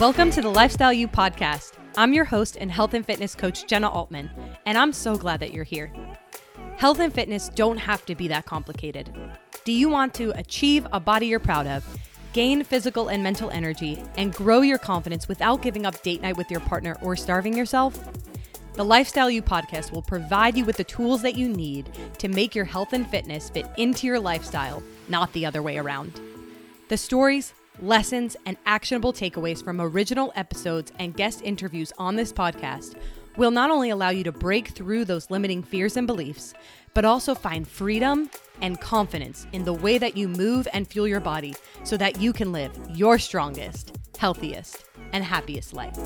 Welcome to the LifestyleU podcast. I'm your host and health and fitness coach, Jenna Altman, and I'm so glad that you're here. Health and fitness don't have to be that complicated. Do you want to achieve a body you're proud of, gain physical and mental energy, and grow your confidence without giving up date night with your partner or starving yourself? The LifestyleU podcast will provide you with the tools that you need to make your health and fitness fit into your lifestyle, not the other way around. The stories, lessons, and actionable takeaways from original episodes and guest interviews on this podcast will not only allow you to break through those limiting fears and beliefs, but also find freedom and confidence in the way that you move and fuel your body so that you can live your strongest, healthiest, and happiest life.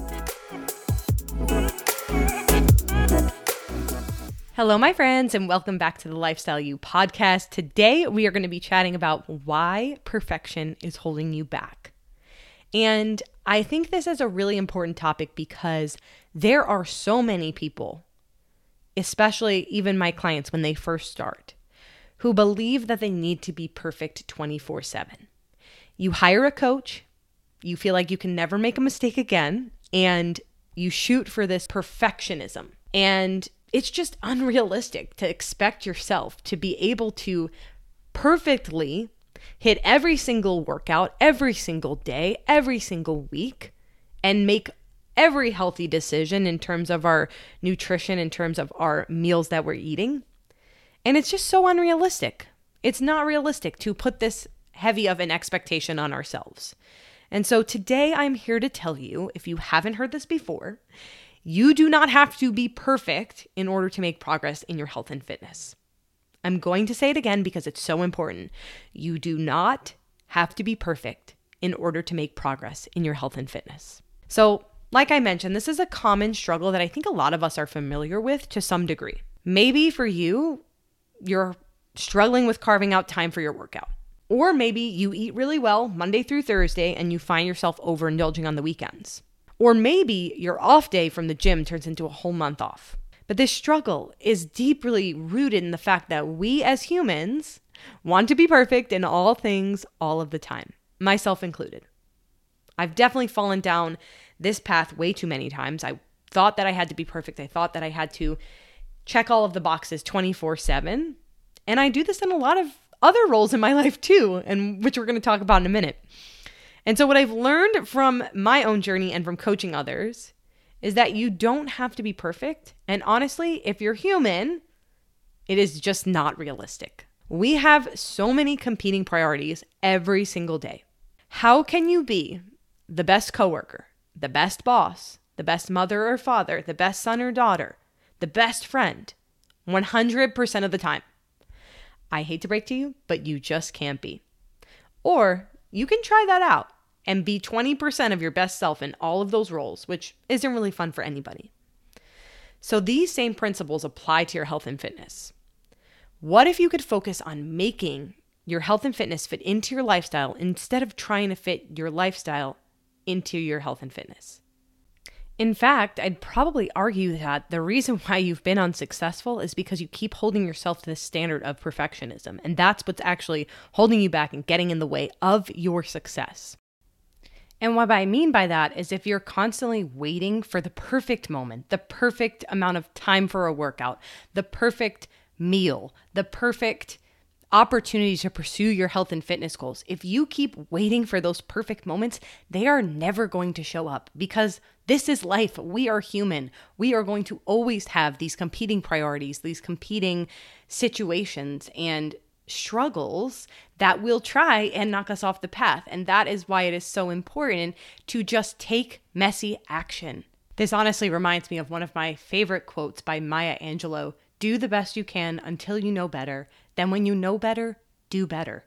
Hello, my friends, and welcome back to the LifestyleU podcast. Today, we are going to be chatting about why perfection is holding you back. And I think this is a really important topic because there are so many people, especially even my clients when they first start, who believe that they need to be perfect 24 7. You hire a coach, you feel like you can never make a mistake again, and you shoot for this perfectionism. And it's just unrealistic to expect yourself to be able to perfectly hit every single workout, every single day, every single week, and make every healthy decision in terms of our nutrition, in terms of our meals that we're eating. And it's just so unrealistic. It's not realistic to put this heavy of an expectation on ourselves. And so today I'm here to tell you, if you haven't heard this before, you do not have to be perfect in order to make progress in your health and fitness. I'm going to say it again because it's so important. You do not have to be perfect in order to make progress in your health and fitness. So, like I mentioned, this is a common struggle that I think a lot of us are familiar with to some degree. Maybe for you, you're struggling with carving out time for your workout. Or maybe you eat really well Monday through Thursday and you find yourself overindulging on the weekends. Or maybe your off day from the gym turns into a whole month off. But this struggle is deeply rooted in the fact that we as humans want to be perfect in all things all of the time, myself included. I've definitely fallen down this path way too many times. I thought that I had to be perfect. I thought that I had to check all of the boxes 24 7. And I do this in a lot of other roles in my life too, and which we're going to talk about in a minute. And so, what I've learned from my own journey and from coaching others is that you don't have to be perfect. And honestly, if you're human, it is just not realistic. We have so many competing priorities every single day. How can you be the best coworker, the best boss, the best mother or father, the best son or daughter, the best friend 100% of the time? I hate to break to you, but you just can't be. Or you can try that out and be 20% of your best self in all of those roles, which isn't really fun for anybody. So these same principles apply to your health and fitness. What if you could focus on making your health and fitness fit into your lifestyle instead of trying to fit your lifestyle into your health and fitness? In fact, I'd probably argue that the reason why you've been unsuccessful is because you keep holding yourself to the standard of perfectionism. And that's what's actually holding you back and getting in the way of your success. And what I mean by that is if you're constantly waiting for the perfect moment, the perfect amount of time for a workout, the perfect meal, the perfect opportunity to pursue your health and fitness goals, if you keep waiting for those perfect moments, they are never going to show up because this is life. We are human. We are going to always have these competing priorities, these competing situations. And struggles that will try and knock us off the path. And that is why it is so important to just take messy action. This honestly reminds me of one of my favorite quotes by Maya Angelou Do the best you can until you know better. Then, when you know better, do better.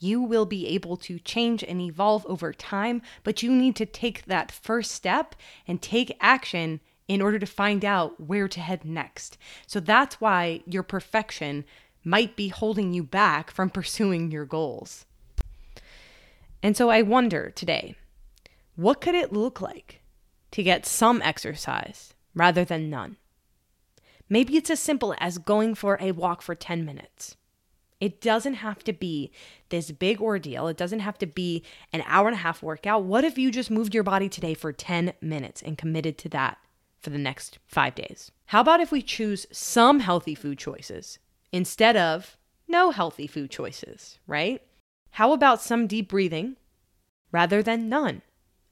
You will be able to change and evolve over time, but you need to take that first step and take action in order to find out where to head next. So that's why your perfection might be holding you back from pursuing your goals. And so I wonder today what could it look like to get some exercise rather than none? Maybe it's as simple as going for a walk for 10 minutes. It doesn't have to be this big ordeal. It doesn't have to be an hour and a half workout. What if you just moved your body today for 10 minutes and committed to that for the next five days? How about if we choose some healthy food choices instead of no healthy food choices, right? How about some deep breathing rather than none?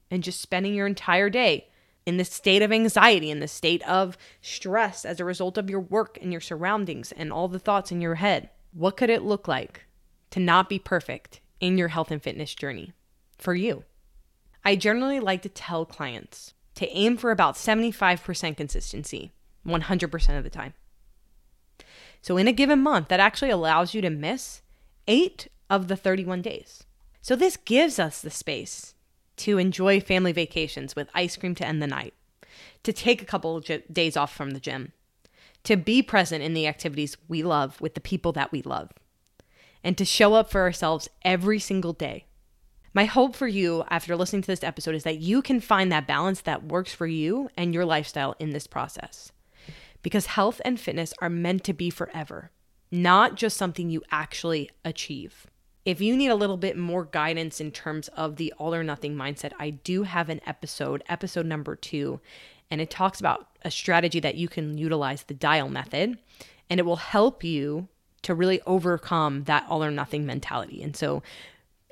And just spending your entire day in this state of anxiety, in the state of stress as a result of your work and your surroundings and all the thoughts in your head. What could it look like to not be perfect in your health and fitness journey for you? I generally like to tell clients to aim for about 75% consistency 100% of the time. So, in a given month, that actually allows you to miss eight of the 31 days. So, this gives us the space to enjoy family vacations with ice cream to end the night, to take a couple of j- days off from the gym, to be present in the activities we love with the people that we love, and to show up for ourselves every single day. My hope for you after listening to this episode is that you can find that balance that works for you and your lifestyle in this process. Because health and fitness are meant to be forever, not just something you actually achieve. If you need a little bit more guidance in terms of the all or nothing mindset, I do have an episode, episode number two, and it talks about a strategy that you can utilize the dial method, and it will help you to really overcome that all or nothing mentality. And so,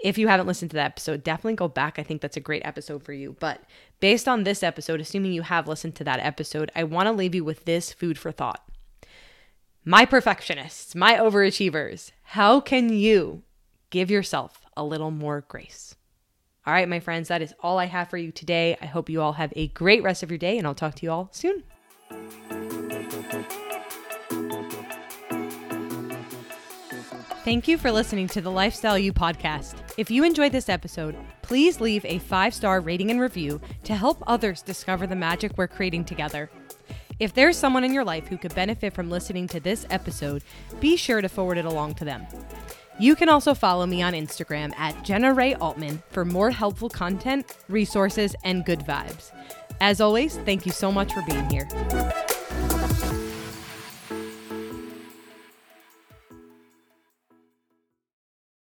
if you haven't listened to that episode, definitely go back. I think that's a great episode for you. But based on this episode, assuming you have listened to that episode, I want to leave you with this food for thought. My perfectionists, my overachievers, how can you give yourself a little more grace. All right, my friends, that is all I have for you today. I hope you all have a great rest of your day, and I'll talk to you all soon. Thank you for listening to the LifestyleU podcast. If you enjoyed this episode, please leave a five star rating and review to help others discover the magic we're creating together. If there's someone in your life who could benefit from listening to this episode, be sure to forward it along to them. You can also follow me on Instagram at Jenna Rae Altman for more helpful content, resources, and good vibes. As always, thank you so much for being here.